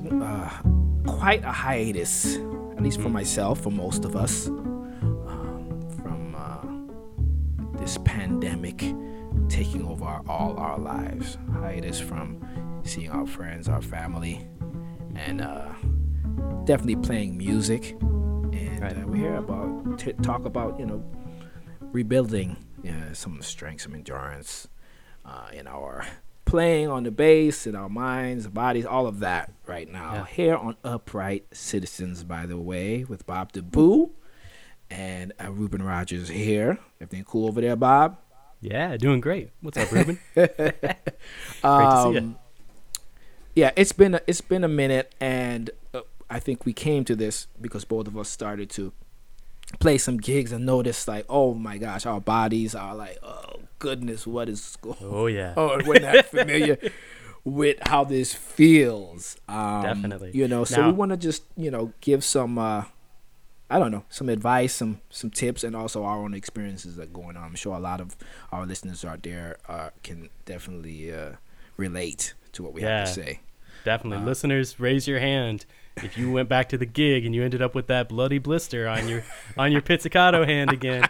been uh, quite a hiatus, at least for myself, for most of us, um, from uh, this pandemic taking over our, all our lives. Hiatus from seeing our friends, our family, and uh, definitely playing music. And Right. uh, we hear about t- talk about you know rebuilding uh, some strength, some endurance uh, in our playing on the bass, in our minds, bodies, all of that right now. Yeah. Here on Upright Citizens, by the way, with Bob DeBoo and uh, Reuben Rogers here. Everything cool over there, Bob? Yeah, doing great. What's up, Reuben? great to see you. Um, Yeah, it's been a, it's been a minute, and uh, I think we came to this because both of us started to play some gigs and notice like, oh my gosh, our bodies are like, oh goodness, what is going on? Oh yeah. oh, we're not familiar with how this feels. Um, Definitely. You know, so we want to just, you know, give some, uh, I don't know, some advice, some some tips, and also our own experiences that are going on. I'm sure a lot of our listeners out there uh, can definitely uh, relate to what we have to say. Definitely. Uh, Listeners, raise your hand if you went back to the gig and you ended up with that bloody blister on your on your pizzicato hand again.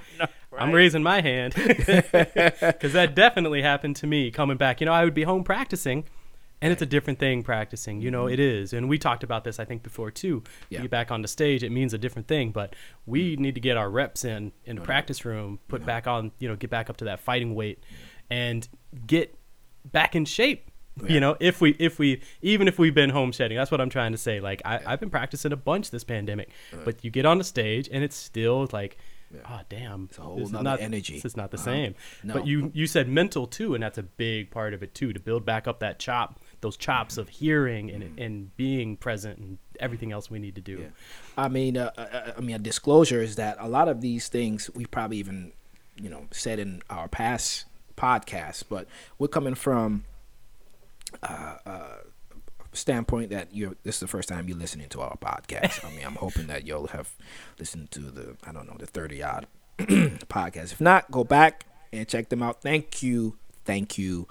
I'm raising my hand because that definitely happened to me coming back. You know, I would be home practicing, and it's a different thing practicing. You know, mm-hmm. it is, and we talked about this I think before too. Yeah. You get back on the stage, it means a different thing, but we mm-hmm. need to get our reps in in the oh, practice room, put back on, you know, get back up to that fighting weight, and get back in shape. Yeah. You know, if we if we even if we've been home shedding, that's what I'm trying to say. Like I, I've been practicing a bunch this pandemic, but you get on the stage and it's still like, oh damn, It's a whole this not, energy. This is not the Uh-huh. same. No. But you you said mental too, and that's a big part of it too. To build back up that chop, those chops of hearing and and being present and everything else we need to do. Yeah. I mean, uh, uh, I mean, a disclosure is that a lot of these things we've probably even, you know, said in our past podcasts, but we're coming from uh, uh, standpoint that you're this is the first time you're listening to our podcast. I mean, I'm hoping that you'll have listened to the I don't know the 30 odd podcast. If not, go back and check them out. Thank you, thank you,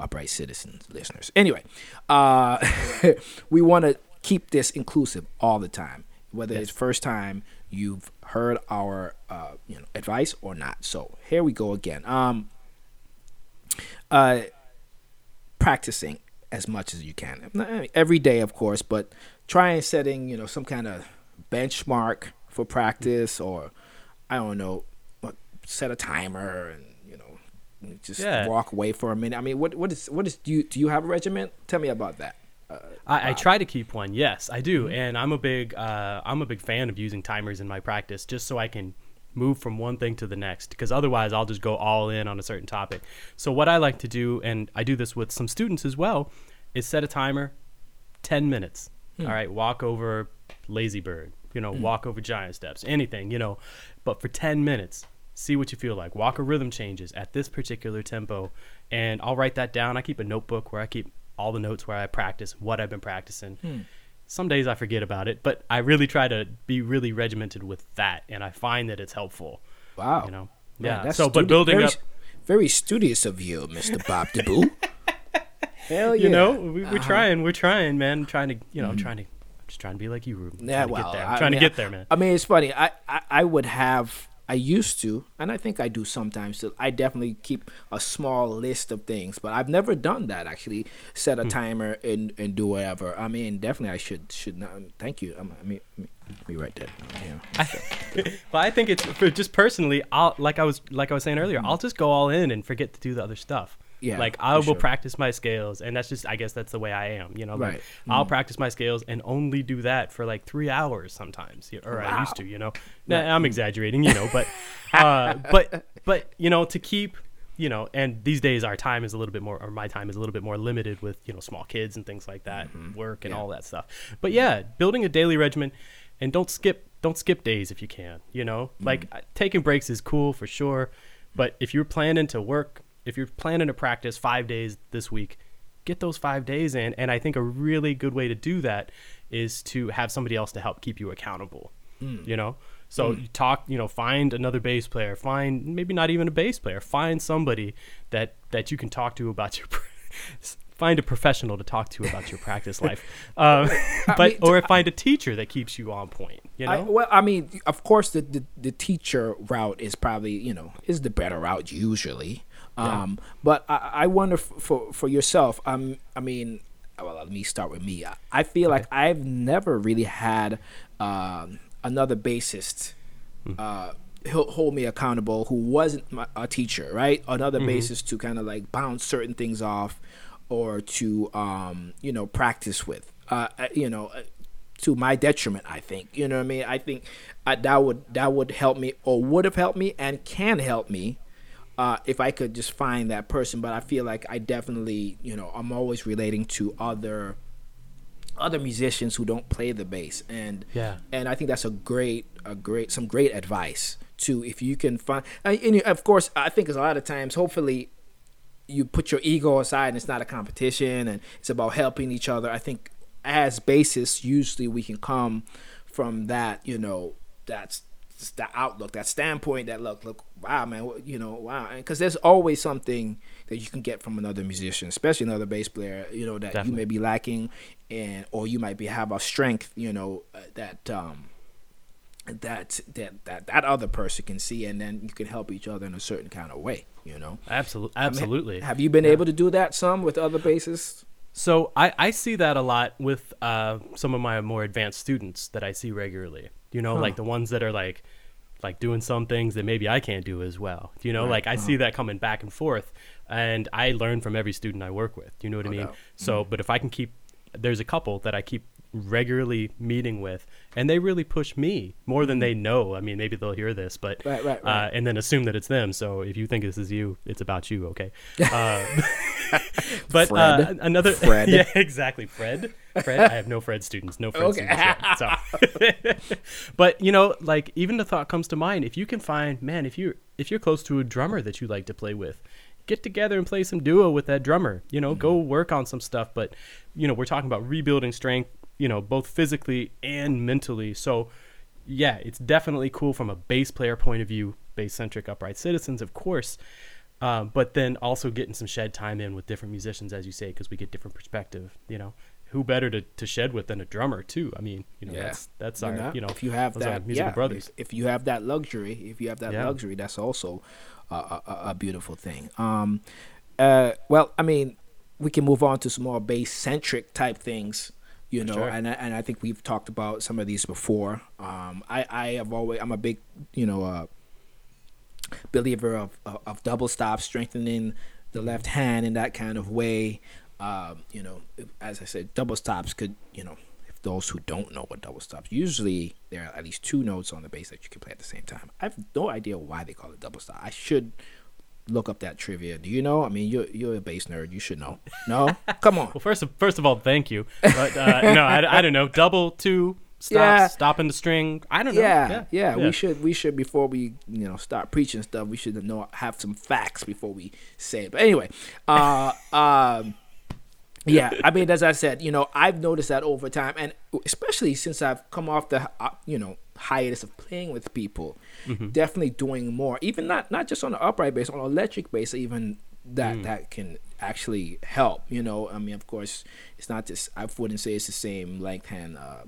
upright citizens listeners. Anyway, uh, we want to keep this inclusive all the time, whether it's first time you've heard our uh, you know advice or not. So here we go again. Um, uh, practicing as much as you can every day, of course, but try and setting you know some kind of benchmark for practice, or I don't know, set a timer and you know just Yeah. walk away for a minute. I mean, what what is what is do you do you have a regiment? Tell me about that. Uh, I, I try to keep one. Yes, I do, and I'm a big uh, I'm a big fan of using timers in my practice, just so I can move from one thing to the next. Because otherwise, I'll just go all in on a certain topic. So what I like to do, and I do this with some students as well, is set a timer, ten minutes. Hmm. All right, walk over lazy bird. You know, hmm. walk over giant steps. Anything. You know, but for ten minutes. See what you feel like. Walk or rhythm changes at this particular tempo, and I'll write that down. I keep a notebook where I keep all the notes where I practice, what I've been practicing. Hmm. Some days I forget about it, but I really try to be really regimented with that, and I find that it's helpful. Wow. You know, Man, yeah. that's So, but building very, up, very studious of you, Mister Bob DeBoo. Hell yeah. you know, we, we're Uh-huh. trying, we're trying, man. I'm trying to, you know, I'm trying to, I'm just trying to be like you, Reuben. I'm Yeah, well, get there. I I'm trying to get there, man. I mean, it's funny. I, I, I would have, I used to, and I think I do sometimes. Still, I definitely keep a small list of things, but I've never done that. Actually, set Hmm. a timer and, and do whatever. I mean, definitely, I should should not. Thank you. Um, I mean, me write that. Yeah. But I think it's for just personally. I'll like I was like I was saying earlier. I'll just go all in and forget to do the other stuff. Yeah, like I will sure. practice my scales, and that's just I guess that's the way I am. You know, like, Right. I'll practice my scales and only do that for like three hours sometimes, or I used to. You know, Nah, I'm exaggerating. You know, but uh, but but you know to keep. You know, and these days our time is a little bit more, or my time is a little bit more limited with you know small kids and things like that, and work and Mm-hmm. Yeah. all that stuff. But yeah, building a daily regimen, and don't skip don't skip days if you can. You know, Mm-hmm. like taking breaks is cool for sure, but if you're planning to work, if you're planning to practice five days this week, get those five days in. And I think a really good way to do that is to have somebody else to help keep you accountable. Mm. You know, so you talk, you know, find another bass player, find maybe not even a bass player, find somebody that that you can talk to about your find a professional to talk to about your practice life, um, but mean, or find a teacher that keeps you on point. You know, I, well, I mean, of course, the, the the teacher route is probably you know is the better route usually. Um, but I, I wonder f- for for yourself. Um, I mean, well, let me start with me. I, I feel like I've never really had um, another bassist uh, he'll hold me accountable who wasn't my, a teacher, right? Another basis to kind of like bounce certain things off or to um, you know practice with. Uh, uh, you know, uh, to my detriment, I think. You know what I mean? I think uh, that would that would help me or would have helped me and can help me uh, if I could just find that person. But I feel like I definitely, you know, I'm always relating to other other musicians who don't play the bass and Yeah. and I think that's a great a great some great advice too if you can find and, of course I think a lot of times hopefully you put your ego aside and it's not a competition and it's about helping each other I think as bassists usually we can come from that you know that's that outlook that standpoint that look look wow man you know wow because there's always something that you can get from another musician especially another bass player you know that Definitely. you may be lacking and or you might be have a strength you know uh, that um that that that that other person can see and then you can help each other in a certain kind of way you know absolutely, I mean, absolutely. have you been able to do that some with other bassists So I, I see that a lot with uh, some of my more advanced students that I see regularly. You know, Huh. like the ones that are like like doing some things that maybe I can't do as well. You know, Right, like I uh-huh. see that coming back and forth, and I learn from every student I work with. You know what I mean? doubt. Mm-hmm. So, but if I can keep, there's a couple that I keep regularly meeting with, and they really push me more than they know. I mean, maybe they'll hear this, but Mm-hmm. Right, right, Uh, and then assume that it's them. So if you think this is you, it's about you. Okay. Uh, but uh, another Fred. yeah, exactly. Fred. Fred. I have no Fred students. No Fred Okay. students. Yet, so. but you know, like even the thought comes to mind: if you can find, man, if you if you're close to a drummer that you like to play with, get together and play some duo with that drummer. You know, go Mm-hmm. work on some stuff. But you know, we're talking about rebuilding strength. You know, both physically and mentally. So yeah, it's definitely cool from a bass player point of view, bass centric upright citizens, of course. Um, but then also getting some shed time in with different musicians, as you say, because we get different perspective. You know, who better to, to shed with than a drummer too? I mean, you know, Yeah. that's that's You our know, you know if you have those are our that musical yeah, brothers. If, if you have that luxury, if you have that Yeah. luxury, that's also a, a, a- a beautiful thing. Um, uh, well, I mean, we can move on to some more bass centric type things, you know, Sure. and I, and I think we've talked about some of these before. Um, I I have always I'm a big you know uh, believer of, of of double stop strengthening the left hand in that kind of way. Um, you know, as I said, double stops could you know if those who don't know what double stops, usually there are at least two notes on the bass that you can play at the same time. I have no idea why they call it double stop. I should look up that trivia. Do you know? I mean, you're you're a bass nerd. You should know. No, come on. Well, first of, first of all, thank you. But uh, no, I, I don't know. Double two stops, Yeah. stopping the string. I don't know. Yeah, yeah, We should we should before we you know start preaching stuff. We should know have some facts before we say it. But anyway, uh, um, yeah. I mean, as I said, you know, I've noticed that over time, and especially since I've come off the uh, you know hiatus of playing with people, definitely doing more. Even not not just on the upright bass, on electric bass, even that that can actually help. You know, I mean, of course, it's not just I wouldn't say it's the same length hand uh,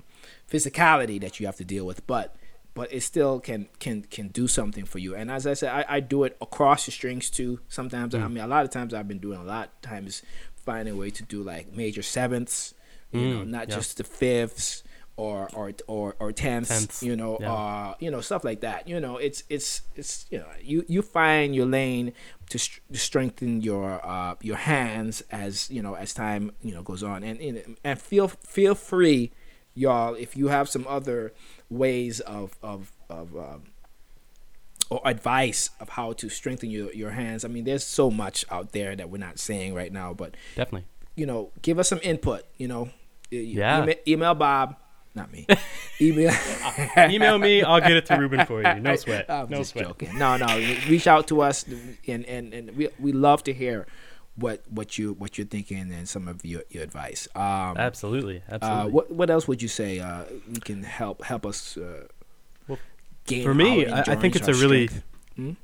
physicality that you have to deal with, but but it still can can can do something for you. And as I said, I, I do it across the strings too. Sometimes I mean, a lot of times I've been doing a lot of times finding a way to do like major sevenths, you know, Mm, not yeah. just the fifths or or or or tenths, Tenths, you know, yeah. uh, you know stuff like that. You know, it's it's it's you know you you find your lane to, str- to strengthen your uh your hands as you know as time you know goes on, and and, and feel feel free, y'all, if you have some other ways of of of um, or advice of how to strengthen your, your hands. I mean, there's so much out there that we're not saying right now, but Definitely. you know, give us some input. You know, Yeah. email, email Bob, not me. email. Email me. I'll get it to Reuben for you. No sweat. I'm no just sweat. joking. No, no. Reach out to us, and and, and we we love to hear what what you what you're thinking and some of your, your advice. Um, Absolutely. uh, Absolutely. what what else would you say? Uh, we can help help us. Uh, Well, gain for me, I, I think it's a really strength?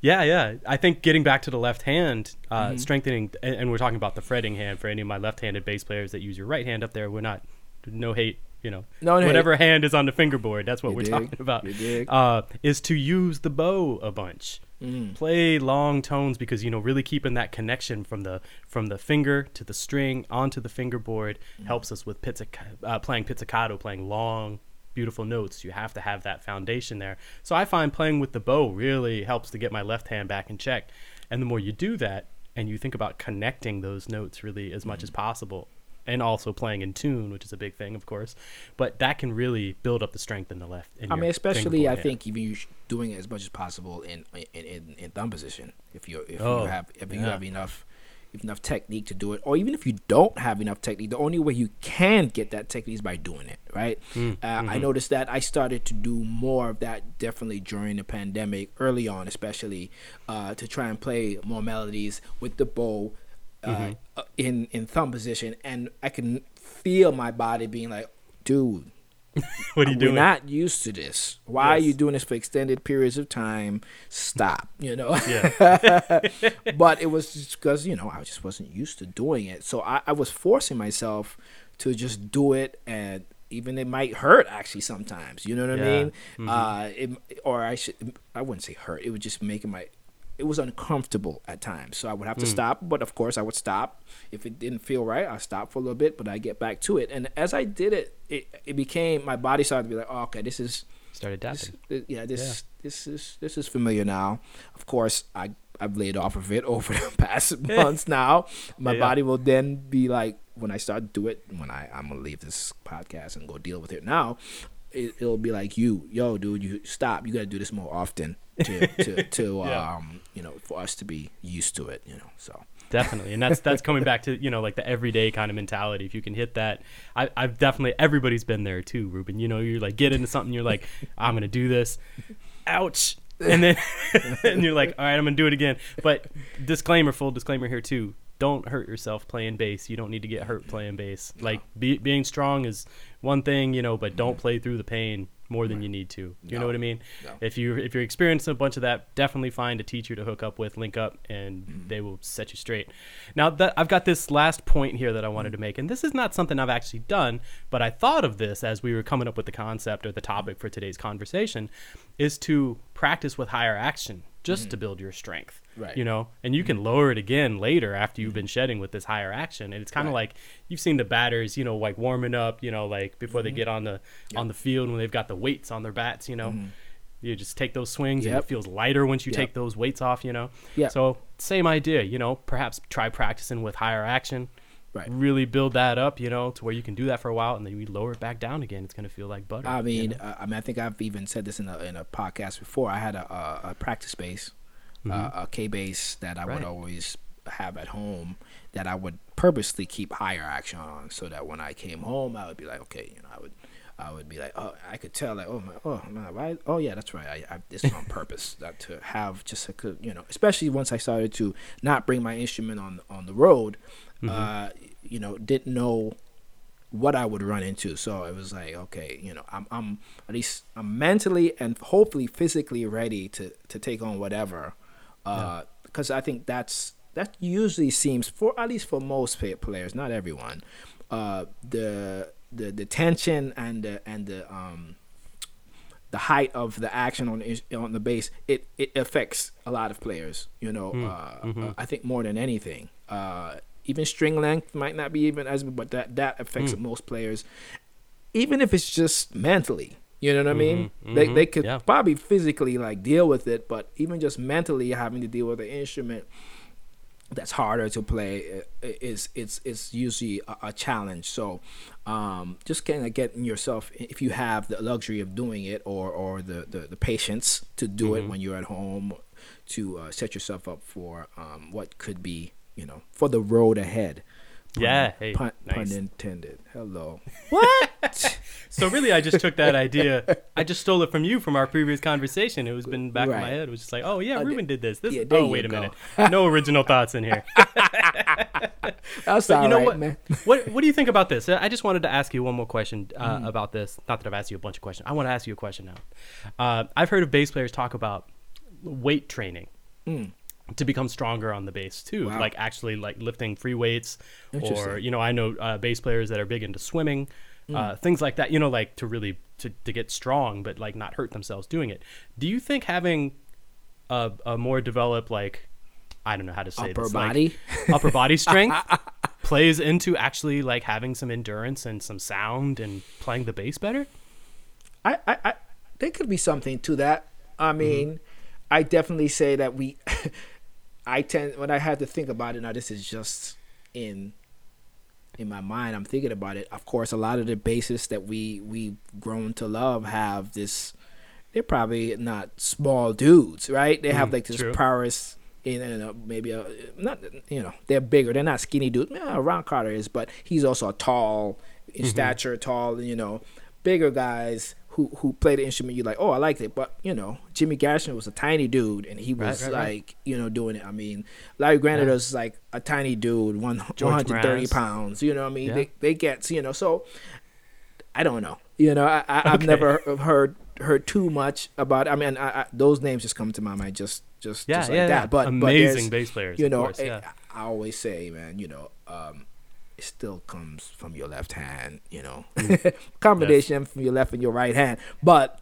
Yeah, yeah. I think getting back to the left hand, uh, Mm-hmm. strengthening, and, and we're talking about the fretting hand for any of my left-handed bass players that use your right hand up there. We're not, no hate, you know, No hate. whatever hand is on the fingerboard. That's what You we're dig? talking about. Uh, is to use the bow a bunch. Mm. Play long tones because you know really keeping that connection from the from the finger to the string onto the fingerboard Mm. helps us with pizzic- uh, playing pizzicato, playing long beautiful notes. You have to have that foundation there. So I find playing with the bow really helps to get my left hand back in check. And the more you do that and you think about connecting those notes really as much as possible and also playing in tune, which is a big thing, of course, but that can really build up the strength in the left. in I mean, especially I hand. think even you sh- doing it as much as possible in in, in, in thumb position. If you if Oh, you have if you have enough enough technique to do it, or even if you don't have enough technique, the only way you can get that technique is by doing it. Right? Mm, Uh, mm-hmm. I noticed that I started to do more of that definitely during the pandemic, early on, especially uh, to try and play more melodies with the bow. Uh, Mm-hmm. uh, in in thumb position, and I can feel my body being like, "Dude, what are you we're doing? not used to this. Why are you doing this for extended periods of time? Stop. You know. Yeah. but it was just because you know I just wasn't used to doing it, so I, I was forcing myself to just do it, and even it might hurt actually sometimes. You know what I Yeah. mean? Uh, it, or I should I wouldn't say hurt. It would just make my it was uncomfortable at times, so I would have to hmm. stop. But of course, I would stop if it didn't feel right. I stop for a little bit, but I get back to it. And as I did it, it it became my body started to be like, oh, okay, this is Started this, dapping. th- yeah, this this is this is familiar now. Of course, I I've laid off of it over the past months now. My Yeah, yeah. body will then be like when I start to do it when I I'm gonna leave this podcast and go deal with it now. It, it'll be like you, yo, dude, you stop. You gotta do this more often to to, to Yeah. um you know for us to be used to it. You know, so definitely and that's that's coming back to you know like the everyday kind of mentality if you can hit that I, i've definitely everybody's been there too reuben you know you're like get into something you're like i'm gonna do this ouch and then and you're like all right i'm gonna do it again but disclaimer full disclaimer here too don't hurt yourself playing bass. You don't need to get hurt playing bass. Like be, being strong is one thing you know but don't play through the pain more than you need to. You know what i mean? No. if you if you're experiencing a bunch of that definitely find a teacher to hook up with link up and Mm. they will set you straight. Now that i've got this last point here that i wanted to make and this is not something i've actually done but i thought of this as we were coming up with the concept or the topic for today's conversation is to practice with higher action just to build your strength. Mm. Right. you know and you can lower it again later after you've been shedding with this higher action and it's kind of Right. like you've seen the batters you know like warming up you know like before they get on the on the field when they've got the weights on their bats you know you just take those swings and it feels lighter once you Yep. take those weights off you know Yep. so same idea you know perhaps try practicing with higher action Right. really build that up you know to where you can do that for a while and then you lower it back down again it's going to feel like butter I you mean, know? uh, I mean, I think I've even said this in a in a podcast before. I had a a, a practice bass, uh, a Kay bass that I Mm-hmm. Right. would always have at home that I would purposely keep higher action on, so that when I came home, I would be like, okay, you know, I would. I would be like, oh, I could tell, like, oh my, oh my, why? Oh yeah, that's right. I, I this is on purpose, that to have just a, you know, especially once I started to not bring my instrument on on the road, Mm-hmm. uh, you know, didn't know what I would run into. So it was like, okay, you know, I'm I'm at least I'm mentally and hopefully physically ready to to take on whatever. Uh, because I think that's that usually seems for at least for most players, not everyone. Uh, the the the tension and the and the um the height of the action on is- on the bass it it affects a lot of players you know uh, uh, i think more than anything uh even string length might not be even as but that that affects most players even if it's just mentally you know what i mean? They, they could yeah. probably physically like deal with it but even just mentally having to deal with the instrument that's harder to play uh, is it's it's usually a, a challenge. So um, just kind of getting yourself if you have the luxury of doing it or or the the, the patience to do Mm-hmm. it when you're at home to uh, set yourself up for um, what could be you know for the road ahead. Pun- Yeah, hey, pun, pun intended. Hello. What so really i just took that idea i just stole it from you from our previous conversation. it was been back in my head it was just like oh yeah reuben did this this Yeah, oh wait a go. minute no original thoughts in here that's But all you know right, what? man what what do you think about this? I just wanted to ask you one more question uh, Mm. about this. Not that I've asked you a bunch of questions. I want to ask you a question now. Uh, I've heard of bass players talk about weight training to become stronger on the bass too. Wow. Like actually like lifting free weights, or you know I know uh, bass players that are big into swimming, uh, things like that. You know, like to really to, to get strong, but like not hurt themselves doing it. Do you think having a, a more developed like I don't know how to say Upper this like, body? upper body strength plays into actually like having some endurance and some sound and playing the bass better? I, I, I there could be something to that. I mean, I definitely say that we. I tend when I had to think about it. Now this is just in in my mind. I'm thinking about it. Of course, a lot of the bassists that we we've grown to love have this. They're probably not small dudes, right? They have Mm, like this true. prowess. In, in a, maybe a not you know they're bigger. They're not skinny dudes. Yeah, Ron Carter is, but he's also a tall in stature, tall. You know, bigger guys who who play the instrument. You're like, oh, I liked it, but you know, Jimmy Garrison was a tiny dude, and he was right, right. like, you know, doing it. I mean, Larry Grenadier Yeah. was like a tiny dude, one 130 pounds. You know what I mean? Yeah. They they get you know. So I don't know. You know, I, I I've Okay. never heard heard too much about. I mean, I, I, those names just come to my mind just just Yeah, just like that. But but amazing there's- bass players. you know, course, I-. I always say, man, you know, um, it still comes from your left hand, you know, combination from your left and your right hand. But,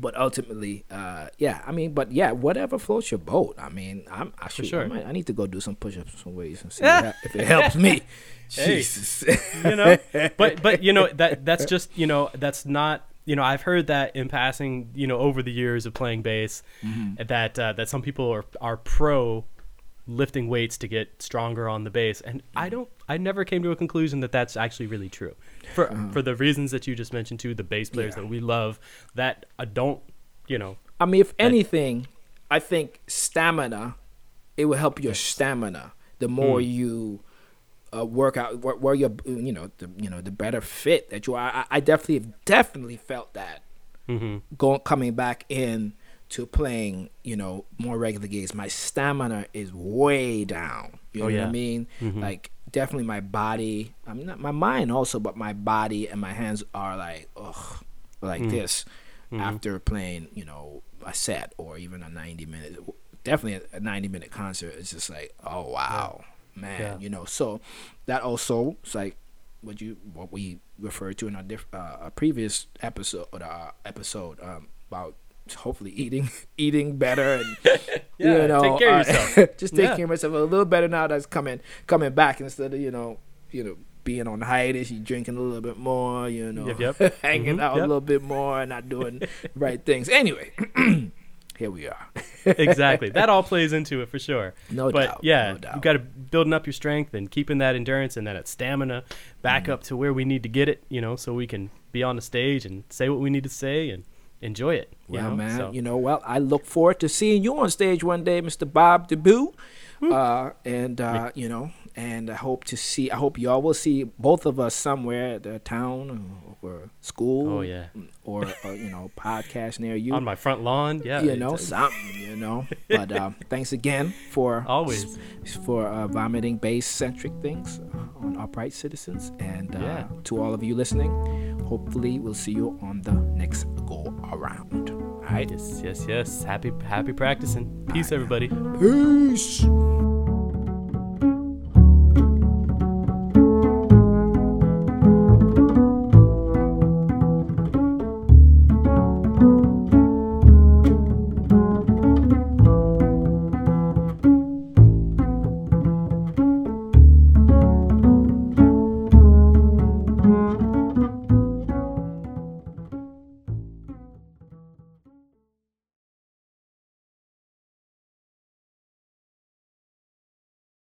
but ultimately, uh, yeah, I mean, but yeah, whatever floats your boat. I mean, I'm I, shoot, I, might- I need to go do some push-ups, some ways and see if, if it helps me. Hey. Jesus, you know but but you know that that's just you know that's not you know i've heard that in passing you know over the years of playing bass Mm-hmm. that uh, that some people are are pro lifting weights to get stronger on the bass and i don't i never came to a conclusion that that's actually really true for for the reasons that you just mentioned too the bass players. Yeah. that we love that uh, don't you know I mean, if anything, I think stamina, it will help your stamina. The more Hmm. you uh, work out, where, where you're, you know, the you know, the better fit that you are. I, I definitely, definitely felt that hmm going coming back in to playing, you know, more regular gigs. My stamina is way down. You know Oh, what yeah. I mean? Mhm. Like definitely my body. I'm not my mind also, but my body and my hands are like ugh, like Mm. this Mhm. after playing, you know, a set or even a 90 minute. Definitely a 90 minute concert. It's just like oh wow, man. Yeah. You know, so that also is like what you what we referred to in our diff, uh, a previous episode or uh, episode um, about hopefully eating eating better and Yeah, you know take care of uh, yourself. just taking Yeah. care of myself a little better now that's coming coming back instead of you know you know being on hiatus you drinking a little bit more you know Yep, yep. hanging Mhm, out a little bit more and not doing right things anyway here we are exactly that all plays into it for sure no but doubt yeah, no doubt. you got to building up your strength and keeping that endurance and that stamina back Mm-hmm. up to where we need to get it. You know, so we can be on the stage and say what we need to say and enjoy it. You Well, know? man, So- you know, well, I look forward to seeing you on stage one day, Mr. Bob DeBoo. Uh, and uh, you know, and I hope to see. I hope y'all will see both of us somewhere at the town or, or school. Oh, yeah. Or, or you know, podcast near you. on my front lawn, yeah, you know, something. You know. But um, thanks again for Always. for uh, vomiting bass centric things on upright citizens, and uh, Yeah. to all of you listening. Hopefully, we'll see you on the next go around. All right. yes, yes, yes. Happy, happy practicing. Peace, everybody. Peace.